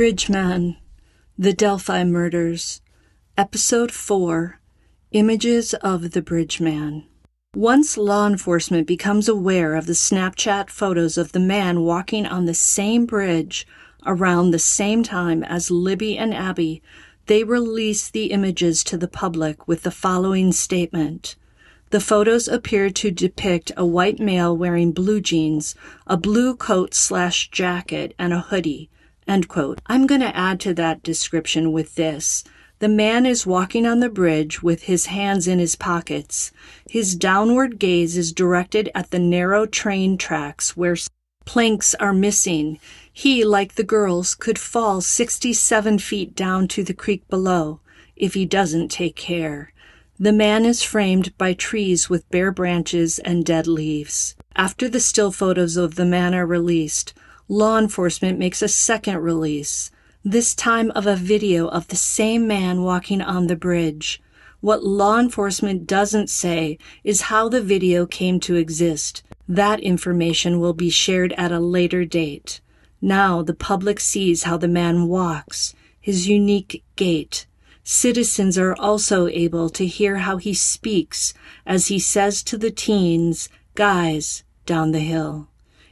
Bridgeman, The Delphi Murders, Episode 4 Images of the Bridgeman. Once law enforcement becomes aware of the Snapchat photos of the man walking on the same bridge around the same time as Libby and Abby, they release the images to the public with the following statement. The photos appear to depict a white male wearing blue jeans, a blue coat slash jacket, and a hoodie End quote. I'm going to add to that description with this. The man is walking on the bridge with his hands in his pockets. His downward gaze is directed at the narrow train tracks where planks are missing. He, like the girls, could fall 67 feet down to the creek below if he doesn't take care. The man is framed by trees with bare branches and dead leaves. After the still photos of the man are released, law enforcement makes a second release, this time of a video of the same man walking on the bridge. What law enforcement doesn't say is how the video came to exist. That information will be shared at a later date. Now the public sees how the man walks, his unique gait. Citizens are also able to hear how he speaks as he says to the teens, guys, down the hill.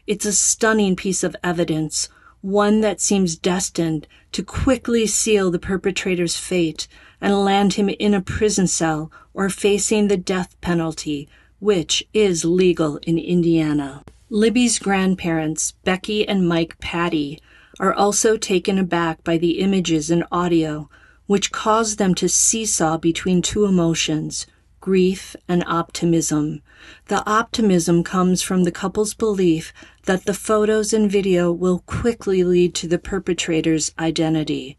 It's a stunning piece of evidence, one that seems destined to quickly seal the perpetrator's fate and land him in a prison cell or facing the death penalty, which is legal in Indiana. Libby's grandparents, Becky and Mike Patty, are also taken aback by the images and audio, which cause them to seesaw between two emotions grief, and optimism. The optimism comes from the couple's belief that the photos and video will quickly lead to the perpetrator's identity.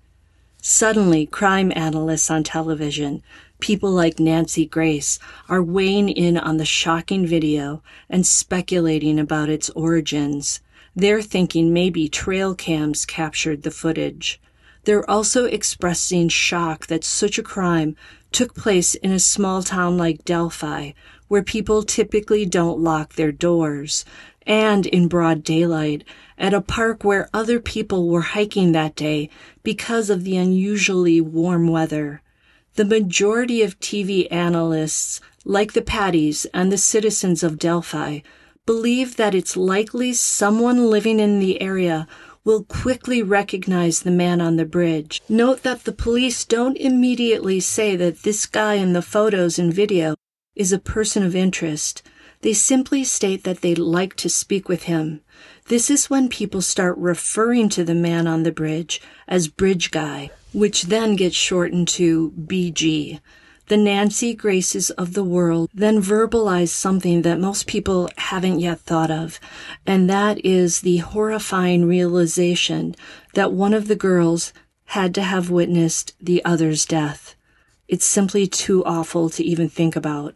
Suddenly, crime analysts on television, people like Nancy Grace, are weighing in on the shocking video and speculating about its origins. They're thinking maybe trail cams captured the footage. They're also expressing shock that such a crime took place in a small town like Delphi, where people typically don't lock their doors, and in broad daylight at a park where other people were hiking that day because of the unusually warm weather. The majority of TV analysts, like the Patties and the citizens of Delphi, believe that it's likely someone living in the area will quickly recognize the man on the bridge. Note that the police don't immediately say that this guy in the photos and video is a person of interest. They simply state that they'd like to speak with him. This is when people start referring to the man on the bridge as Bridge Guy, which then gets shortened to BG the Nancy Graces of the world then verbalize something that most people haven't yet thought of, and that is the horrifying realization that one of the girls had to have witnessed the other's death. It's simply too awful to even think about.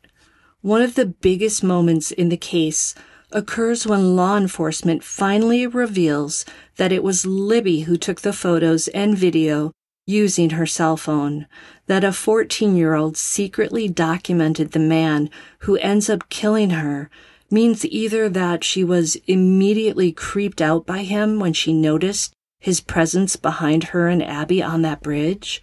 One of the biggest moments in the case occurs when law enforcement finally reveals that it was Libby who took the photos and video using her cell phone, that a 14 year old secretly documented the man who ends up killing her means either that she was immediately creeped out by him when she noticed his presence behind her and Abby on that bridge,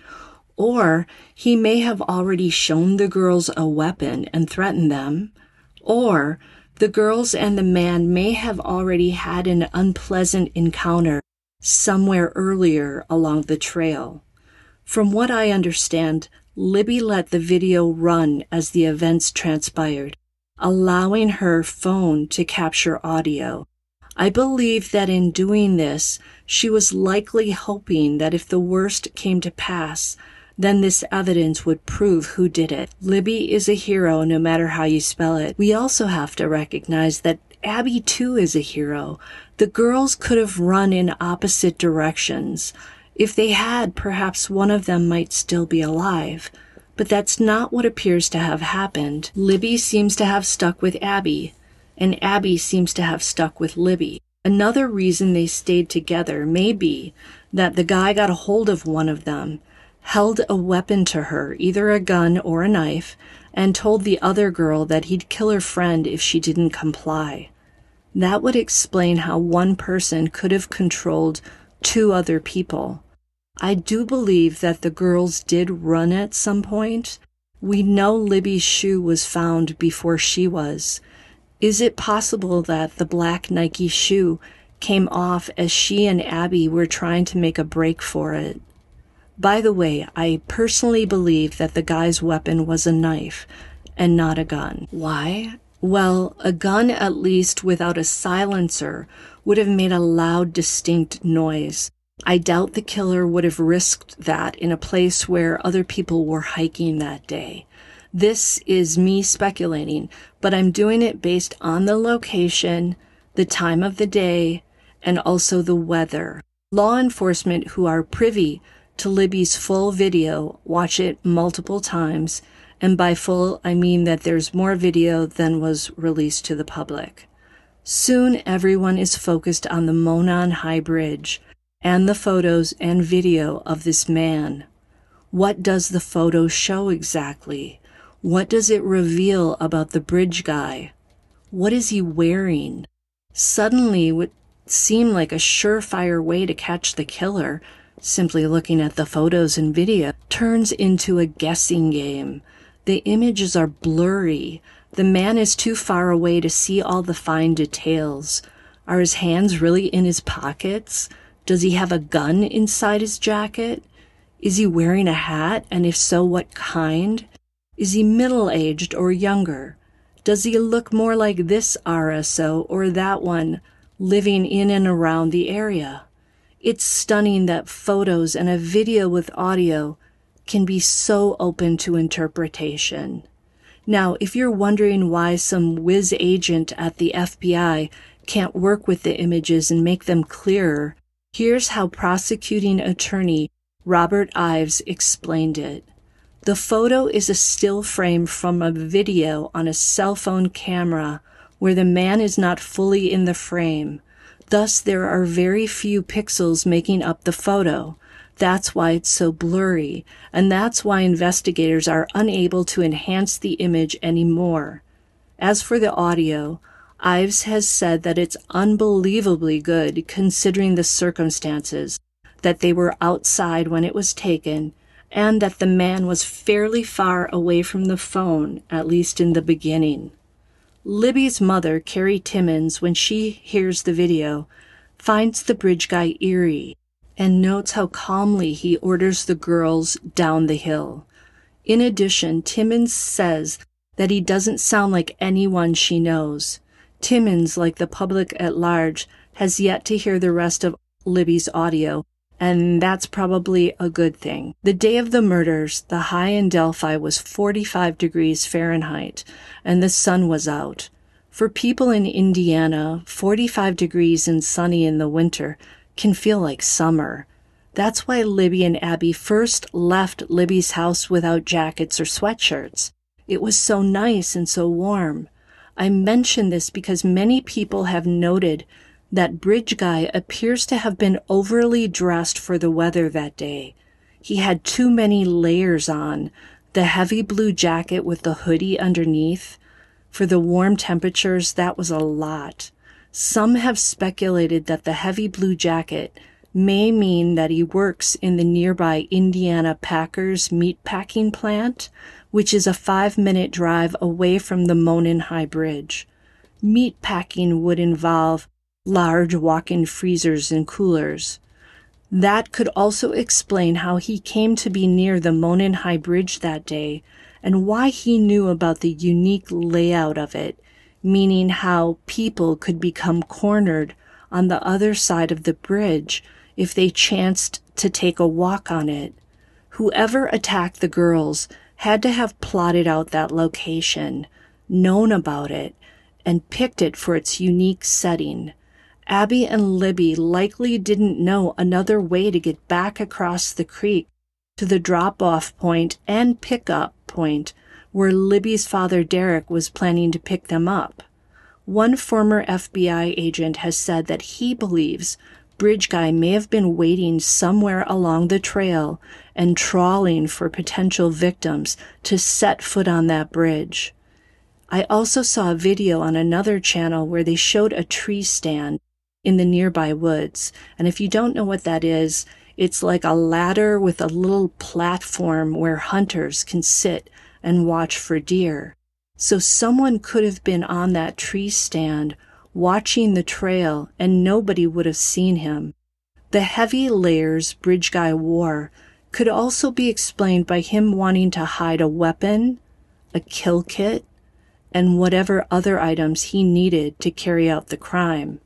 or he may have already shown the girls a weapon and threatened them, or the girls and the man may have already had an unpleasant encounter somewhere earlier along the trail. From what I understand, Libby let the video run as the events transpired, allowing her phone to capture audio. I believe that in doing this, she was likely hoping that if the worst came to pass, then this evidence would prove who did it. Libby is a hero no matter how you spell it. We also have to recognize that Abby too is a hero. The girls could have run in opposite directions. If they had, perhaps one of them might still be alive. But that's not what appears to have happened. Libby seems to have stuck with Abby, and Abby seems to have stuck with Libby. Another reason they stayed together may be that the guy got a hold of one of them, held a weapon to her, either a gun or a knife, and told the other girl that he'd kill her friend if she didn't comply. That would explain how one person could have controlled two other people. I do believe that the girls did run at some point. We know Libby's shoe was found before she was. Is it possible that the black Nike shoe came off as she and Abby were trying to make a break for it? By the way, I personally believe that the guy's weapon was a knife and not a gun. Why? Well, a gun, at least without a silencer, would have made a loud, distinct noise. I doubt the killer would have risked that in a place where other people were hiking that day. This is me speculating, but I'm doing it based on the location, the time of the day, and also the weather. Law enforcement who are privy to Libby's full video watch it multiple times, and by full, I mean that there's more video than was released to the public. Soon everyone is focused on the Monon High Bridge and the photos and video of this man. What does the photo show exactly? What does it reveal about the bridge guy? What is he wearing? Suddenly, what seemed like a surefire way to catch the killer, simply looking at the photos and video, turns into a guessing game. The images are blurry. The man is too far away to see all the fine details. Are his hands really in his pockets? Does he have a gun inside his jacket? Is he wearing a hat? And if so, what kind? Is he middle aged or younger? Does he look more like this RSO or that one living in and around the area? It's stunning that photos and a video with audio can be so open to interpretation. Now, if you're wondering why some whiz agent at the FBI can't work with the images and make them clearer, here's how prosecuting attorney Robert Ives explained it. The photo is a still frame from a video on a cell phone camera where the man is not fully in the frame. Thus, there are very few pixels making up the photo. That's why it's so blurry, and that's why investigators are unable to enhance the image anymore. As for the audio, Ives has said that it's unbelievably good considering the circumstances, that they were outside when it was taken, and that the man was fairly far away from the phone, at least in the beginning. Libby's mother, Carrie Timmons, when she hears the video, finds the bridge guy eerie and notes how calmly he orders the girls down the hill. In addition, Timmons says that he doesn't sound like anyone she knows. Timmons, like the public at large, has yet to hear the rest of Libby's audio, and that's probably a good thing. The day of the murders, the high in Delphi was 45 degrees Fahrenheit, and the sun was out. For people in Indiana, 45 degrees and sunny in the winter can feel like summer. That's why Libby and Abby first left Libby's house without jackets or sweatshirts. It was so nice and so warm. I mention this because many people have noted that bridge guy appears to have been overly dressed for the weather that day. He had too many layers on, the heavy blue jacket with the hoodie underneath. For the warm temperatures, that was a lot. Some have speculated that the heavy blue jacket may mean that he works in the nearby Indiana Packers meatpacking plant, which is a five minute drive away from the Monon High Bridge. Meatpacking would involve large walk-in freezers and coolers. That could also explain how he came to be near the Monon High Bridge that day and why he knew about the unique layout of it, meaning how people could become cornered on the other side of the bridge if they chanced to take a walk on it. Whoever attacked the girls had to have plotted out that location, known about it, and picked it for its unique setting. Abby and Libby likely didn't know another way to get back across the creek to the drop off point and pickup point where Libby's father Derek was planning to pick them up. One former FBI agent has said that he believes Bridge Guy may have been waiting somewhere along the trail and trawling for potential victims to set foot on that bridge. I also saw a video on another channel where they showed a tree stand in the nearby woods. And if you don't know what that is, It's like a ladder with a little platform where hunters can sit and watch for deer. So someone could have been on that tree stand watching the trail and nobody would have seen him. The heavy layers Bridge Guy wore could also be explained by him wanting to hide a weapon, a kill kit, and whatever other items he needed to carry out the crime.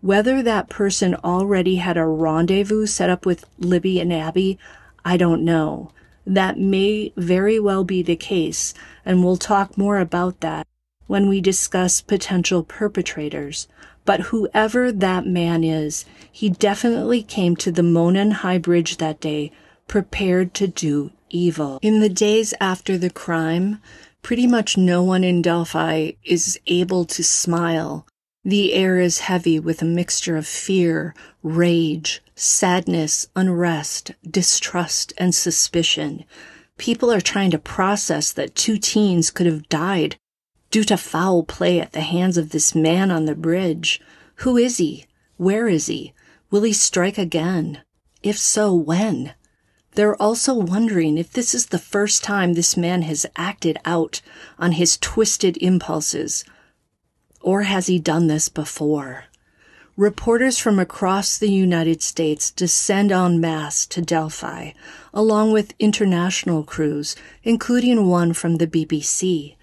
Whether that person already had a rendezvous set up with Libby and Abby, I don't know. That may very well be the case, and we'll talk more about that when we discuss potential perpetrators. But whoever that man is, he definitely came to the Monon High Bridge that day prepared to do evil. In the days after the crime, pretty much no one in Delphi is able to smile the air is heavy with a mixture of fear, rage, sadness, unrest, distrust, and suspicion. People are trying to process that two teens could have died due to foul play at the hands of this man on the bridge. Who is he? Where is he? Will he strike again? If so, when? They're also wondering if this is the first time this man has acted out on his twisted impulses or has he done this before? Reporters from across the United States descend en masse to Delphi, along with international crews, including one from the BBC.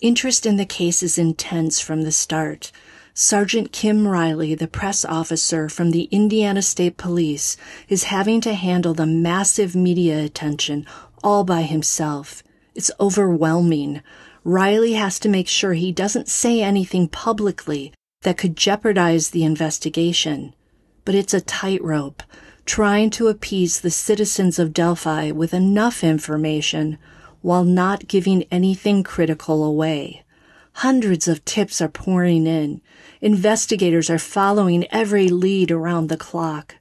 Interest in the case is intense from the start. Sergeant Kim Riley, the press officer from the Indiana State Police, is having to handle the massive media attention all by himself. It's overwhelming. Riley has to make sure he doesn't say anything publicly that could jeopardize the investigation. But it's a tightrope, trying to appease the citizens of Delphi with enough information while not giving anything critical away. Hundreds of tips are pouring in. Investigators are following every lead around the clock.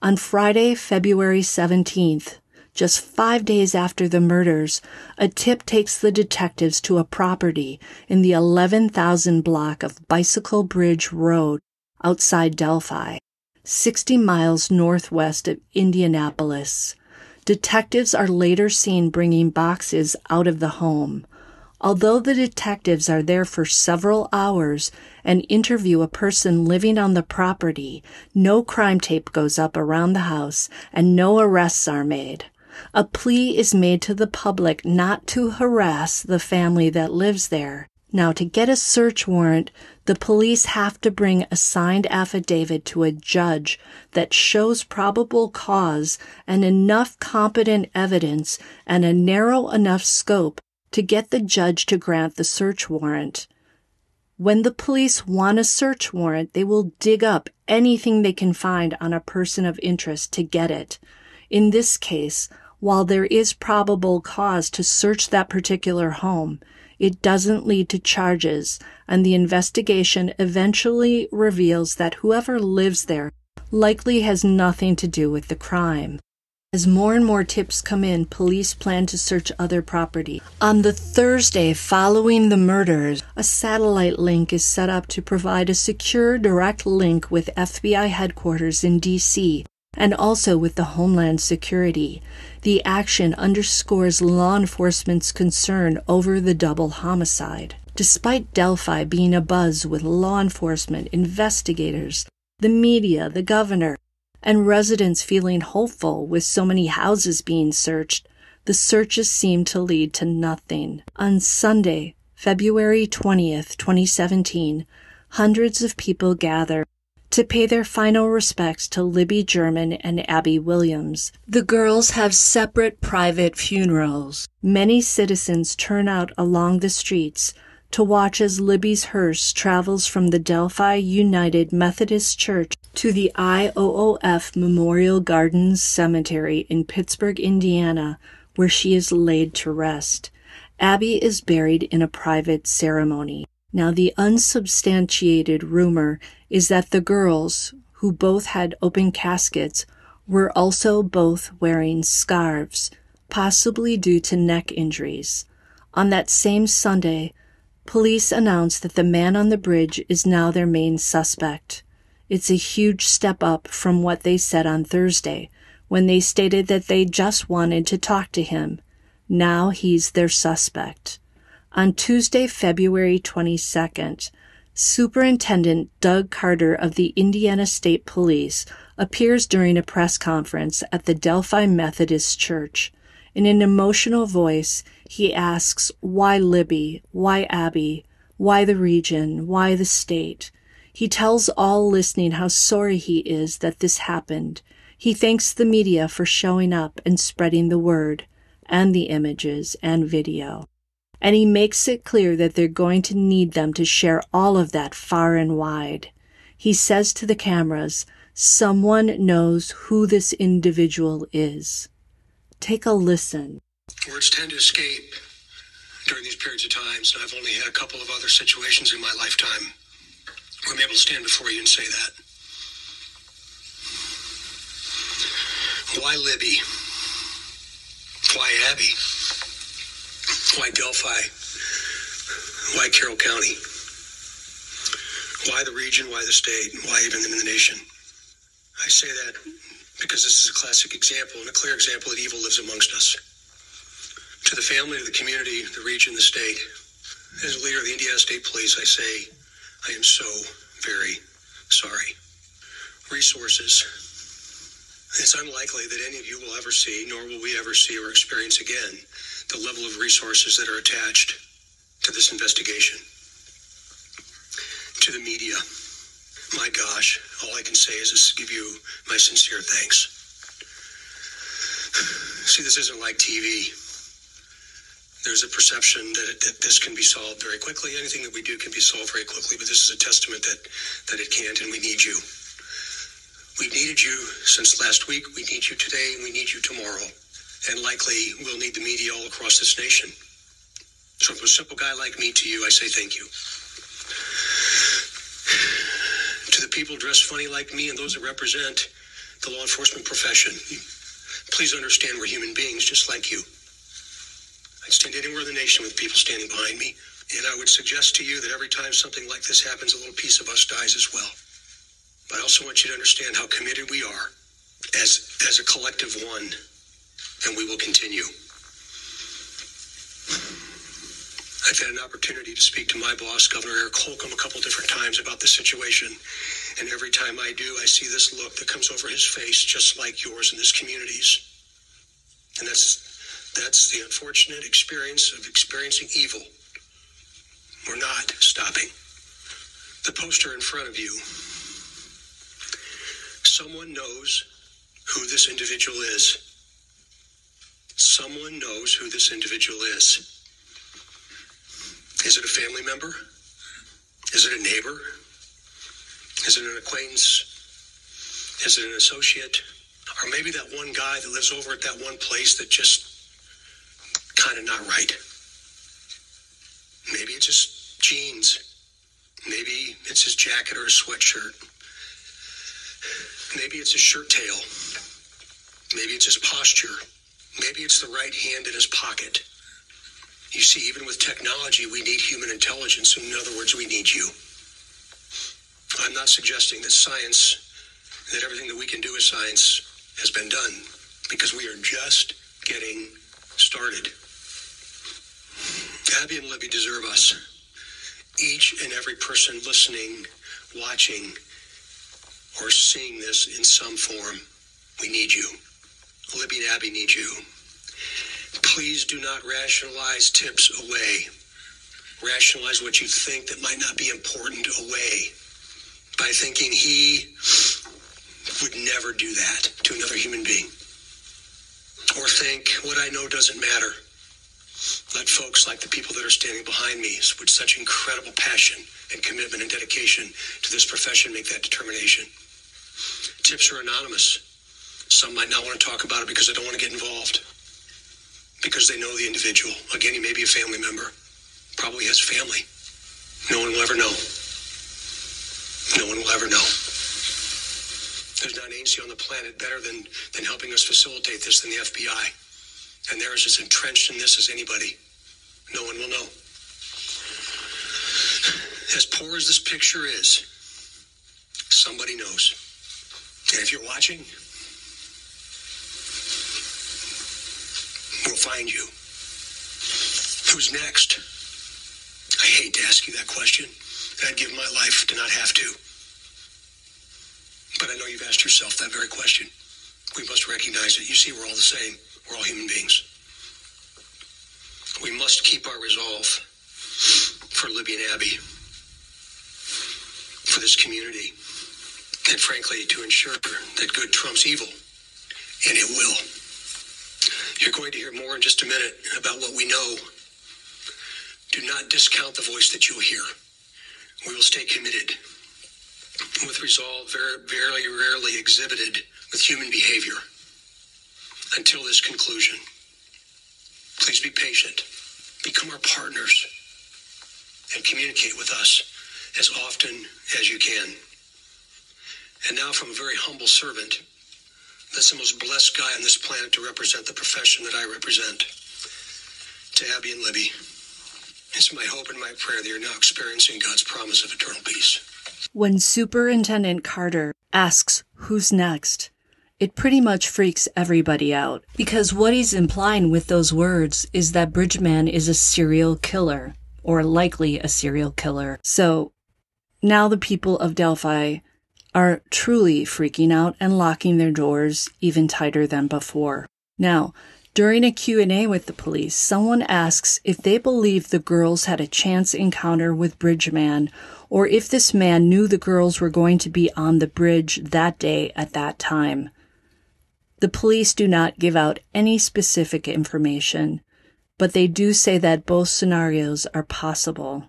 On Friday, February 17th, just five days after the murders, a tip takes the detectives to a property in the 11,000 block of Bicycle Bridge Road outside Delphi, 60 miles northwest of Indianapolis. Detectives are later seen bringing boxes out of the home. Although the detectives are there for several hours and interview a person living on the property, no crime tape goes up around the house and no arrests are made. A plea is made to the public not to harass the family that lives there. Now, to get a search warrant, the police have to bring a signed affidavit to a judge that shows probable cause and enough competent evidence and a narrow enough scope to get the judge to grant the search warrant. When the police want a search warrant, they will dig up anything they can find on a person of interest to get it. In this case, while there is probable cause to search that particular home, it doesn't lead to charges, and the investigation eventually reveals that whoever lives there likely has nothing to do with the crime. As more and more tips come in, police plan to search other property. On the Thursday following the murders, a satellite link is set up to provide a secure direct link with FBI headquarters in DC and also with the Homeland Security. The action underscores law enforcement's concern over the double homicide. Despite Delphi being abuzz with law enforcement, investigators, the media, the governor, and residents feeling hopeful with so many houses being searched, the searches seem to lead to nothing. On Sunday, February 20th, 2017, hundreds of people gather to pay their final respects to Libby German and Abby Williams. The girls have separate private funerals. Many citizens turn out along the streets to watch as Libby's hearse travels from the Delphi United Methodist Church to the IOOF Memorial Gardens Cemetery in Pittsburgh, Indiana, where she is laid to rest. Abby is buried in a private ceremony. Now, the unsubstantiated rumor is that the girls, who both had open caskets, were also both wearing scarves, possibly due to neck injuries. On that same Sunday, police announced that the man on the bridge is now their main suspect. It's a huge step up from what they said on Thursday, when they stated that they just wanted to talk to him. Now he's their suspect. On Tuesday, February 22nd, Superintendent Doug Carter of the Indiana State Police appears during a press conference at the Delphi Methodist Church. In an emotional voice, he asks, Why Libby? Why Abby? Why the region? Why the state? He tells all listening how sorry he is that this happened. He thanks the media for showing up and spreading the word, and the images and video. And he makes it clear that they're going to need them to share all of that far and wide. He says to the cameras, Someone knows who this individual is. Take a listen. Words tend to escape during these periods of times, and I've only had a couple of other situations in my lifetime where I'm able to stand before you and say that. Why Libby? Why Abby? Why Delphi? Why Carroll County? Why the region? Why the state? Why even the nation? I say that because this is a classic example and a clear example that evil lives amongst us. To the family, to the community, the region, the state, as a leader of the Indiana State Police, I say I am so very sorry. Resources it's unlikely that any of you will ever see, nor will we ever see or experience again, the level of resources that are attached to this investigation. To the media, my gosh, all I can say is just give you my sincere thanks. See, this isn't like TV. There's a perception that, that this can be solved very quickly. Anything that we do can be solved very quickly, but this is a testament that, that it can't, and we need you. We've needed you since last week. We need you today, we need you tomorrow. And likely we'll need the media all across this nation. So, from a simple guy like me to you, I say thank you. To the people dressed funny like me and those that represent the law enforcement profession, please understand we're human beings just like you. I'd stand anywhere in the nation with people standing behind me, and I would suggest to you that every time something like this happens, a little piece of us dies as well. But I also want you to understand how committed we are as, as a collective one, and we will continue. I've had an opportunity to speak to my boss, Governor Eric Holcomb, a couple different times about the situation. And every time I do, I see this look that comes over his face, just like yours in this community's. And that's that's the unfortunate experience of experiencing evil. We're not stopping. The poster in front of you Someone knows who this individual is. Someone knows who this individual is. Is it a family member? Is it a neighbor? Is it an acquaintance? Is it an associate? Or maybe that one guy that lives over at that one place that just kind of not right. Maybe it's his jeans. Maybe it's his jacket or his sweatshirt. Maybe it's his shirt tail. Maybe it's his posture. Maybe it's the right hand in his pocket. You see, even with technology, we need human intelligence. In other words, we need you. I'm not suggesting that science, that everything that we can do as science has been done, because we are just getting started. Abby and Libby deserve us. Each and every person listening, watching, or seeing this in some form, we need you. Libby and Abby need you. Please do not rationalize tips away. Rationalize what you think that might not be important away by thinking he would never do that to another human being. Or think what I know doesn't matter. Let folks like the people that are standing behind me with such incredible passion and commitment and dedication to this profession make that determination. Tips are anonymous. Some might not want to talk about it because they don't want to get involved. Because they know the individual. Again, he may be a family member. Probably has family. No one will ever know. No one will ever know. There's not an agency on the planet better than, than helping us facilitate this than the FBI. And they're as entrenched in this as anybody. No one will know. As poor as this picture is, somebody knows. And if you're watching, we'll find you. Who's next? I hate to ask you that question. I'd give my life to not have to. But I know you've asked yourself that very question. We must recognize it. You see, we're all the same. We're all human beings. We must keep our resolve for Libby and Abby, for this community, and frankly, to ensure that good trumps evil. And it will. You're going to hear more in just a minute about what we know. Do not discount the voice that you'll hear. We will stay committed with resolve very, very rarely exhibited with human behavior until this conclusion. Please be patient, become our partners, and communicate with us as often as you can. And now, from a very humble servant, that's the most blessed guy on this planet to represent the profession that I represent, to Abby and Libby. It's my hope and my prayer that you're now experiencing God's promise of eternal peace. When Superintendent Carter asks who's next, it pretty much freaks everybody out because what he's implying with those words is that Bridgman is a serial killer or likely a serial killer. So now the people of Delphi are truly freaking out and locking their doors even tighter than before. Now, during a Q&A with the police, someone asks if they believe the girls had a chance encounter with Bridgman or if this man knew the girls were going to be on the bridge that day at that time. The police do not give out any specific information, but they do say that both scenarios are possible.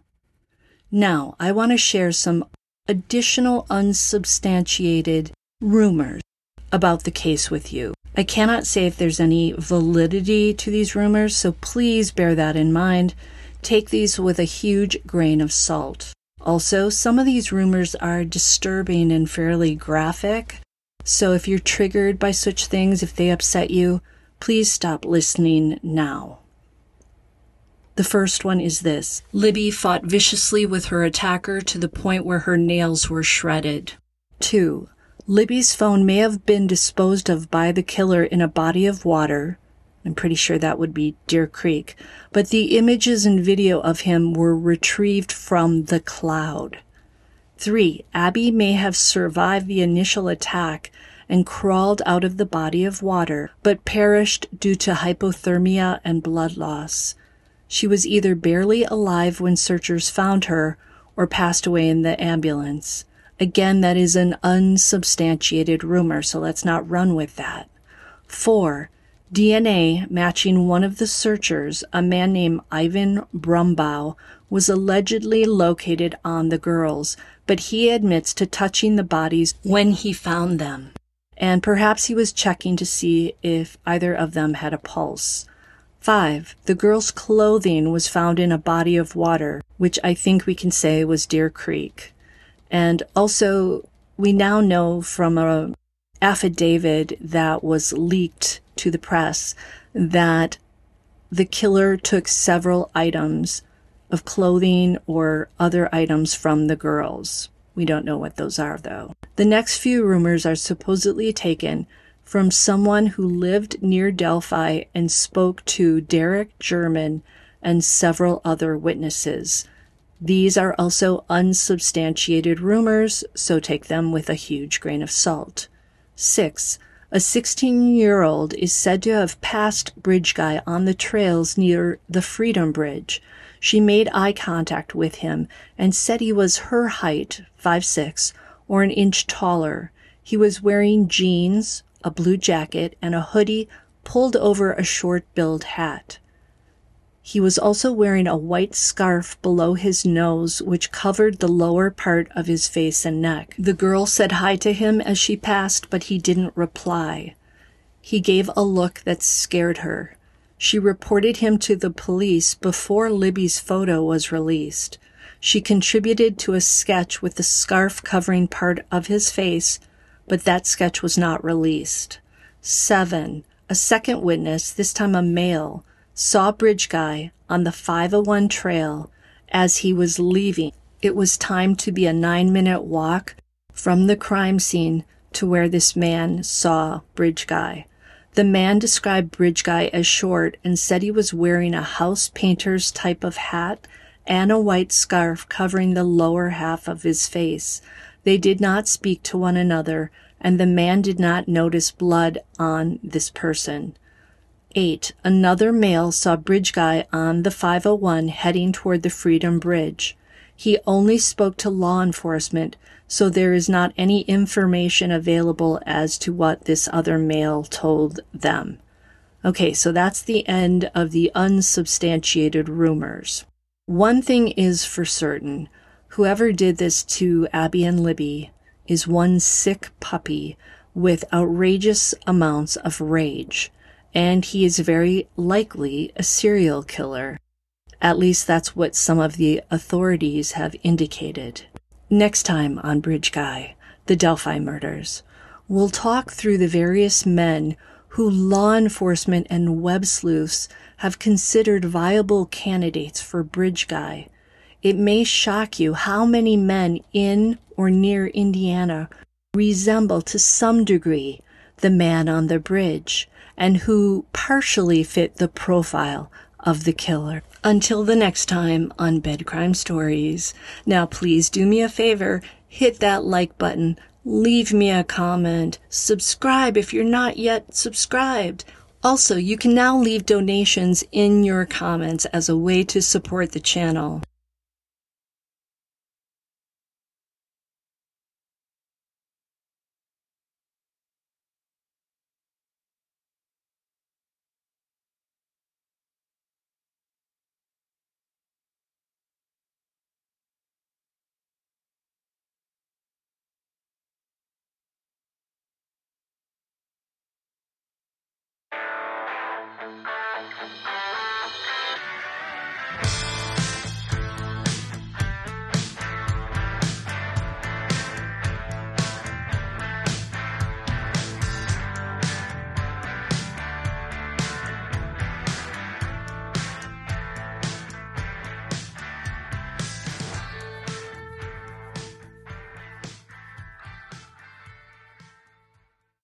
Now, I want to share some additional unsubstantiated rumors about the case with you. I cannot say if there's any validity to these rumors, so please bear that in mind. Take these with a huge grain of salt. Also, some of these rumors are disturbing and fairly graphic. So if you're triggered by such things, if they upset you, please stop listening now. The first one is this Libby fought viciously with her attacker to the point where her nails were shredded. 2. Libby's phone may have been disposed of by the killer in a body of water. I'm pretty sure that would be Deer Creek. But the images and video of him were retrieved from the cloud. 3. Abby may have survived the initial attack and crawled out of the body of water, but perished due to hypothermia and blood loss. She was either barely alive when searchers found her or passed away in the ambulance. Again, that is an unsubstantiated rumor, so let's not run with that. Four, DNA matching one of the searchers, a man named Ivan Brumbaugh, was allegedly located on the girls, but he admits to touching the bodies when he found them. And perhaps he was checking to see if either of them had a pulse. 5. The girl's clothing was found in a body of water, which I think we can say was Deer Creek. And also, we now know from a affidavit that was leaked to the press that the killer took several items of clothing or other items from the girls. We don't know what those are though. The next few rumors are supposedly taken from someone who lived near Delphi and spoke to Derek German and several other witnesses. These are also unsubstantiated rumors, so take them with a huge grain of salt. 6. A 16 year old is said to have passed Bridge Guy on the trails near the Freedom Bridge. She made eye contact with him and said he was her height, five six, or an inch taller. He was wearing jeans, a blue jacket, and a hoodie pulled over a short billed hat. He was also wearing a white scarf below his nose, which covered the lower part of his face and neck. The girl said hi to him as she passed, but he didn't reply. He gave a look that scared her. She reported him to the police before Libby's photo was released. She contributed to a sketch with the scarf covering part of his face, but that sketch was not released. 7. A second witness, this time a male, saw Bridge Guy on the 501 trail as he was leaving. It was timed to be a nine minute walk from the crime scene to where this man saw Bridge Guy. The man described Bridge Guy as short and said he was wearing a house painter's type of hat and a white scarf covering the lower half of his face. They did not speak to one another, and the man did not notice blood on this person. 8. Another male saw Bridge Guy on the 501 heading toward the Freedom Bridge. He only spoke to law enforcement, so there is not any information available as to what this other male told them. Okay, so that's the end of the unsubstantiated rumors. One thing is for certain whoever did this to Abby and Libby is one sick puppy with outrageous amounts of rage and he is very likely a serial killer. At least that's what some of the authorities have indicated. Next time on Bridge Guy, the Delphi murders, we'll talk through the various men who law enforcement and web sleuths have considered viable candidates for Bridge Guy. It may shock you how many men in or near Indiana resemble to some degree the man on the bridge and who partially fit the profile of the killer. Until the next time on Bed Crime Stories. Now, please do me a favor hit that like button, leave me a comment, subscribe if you're not yet subscribed. Also, you can now leave donations in your comments as a way to support the channel.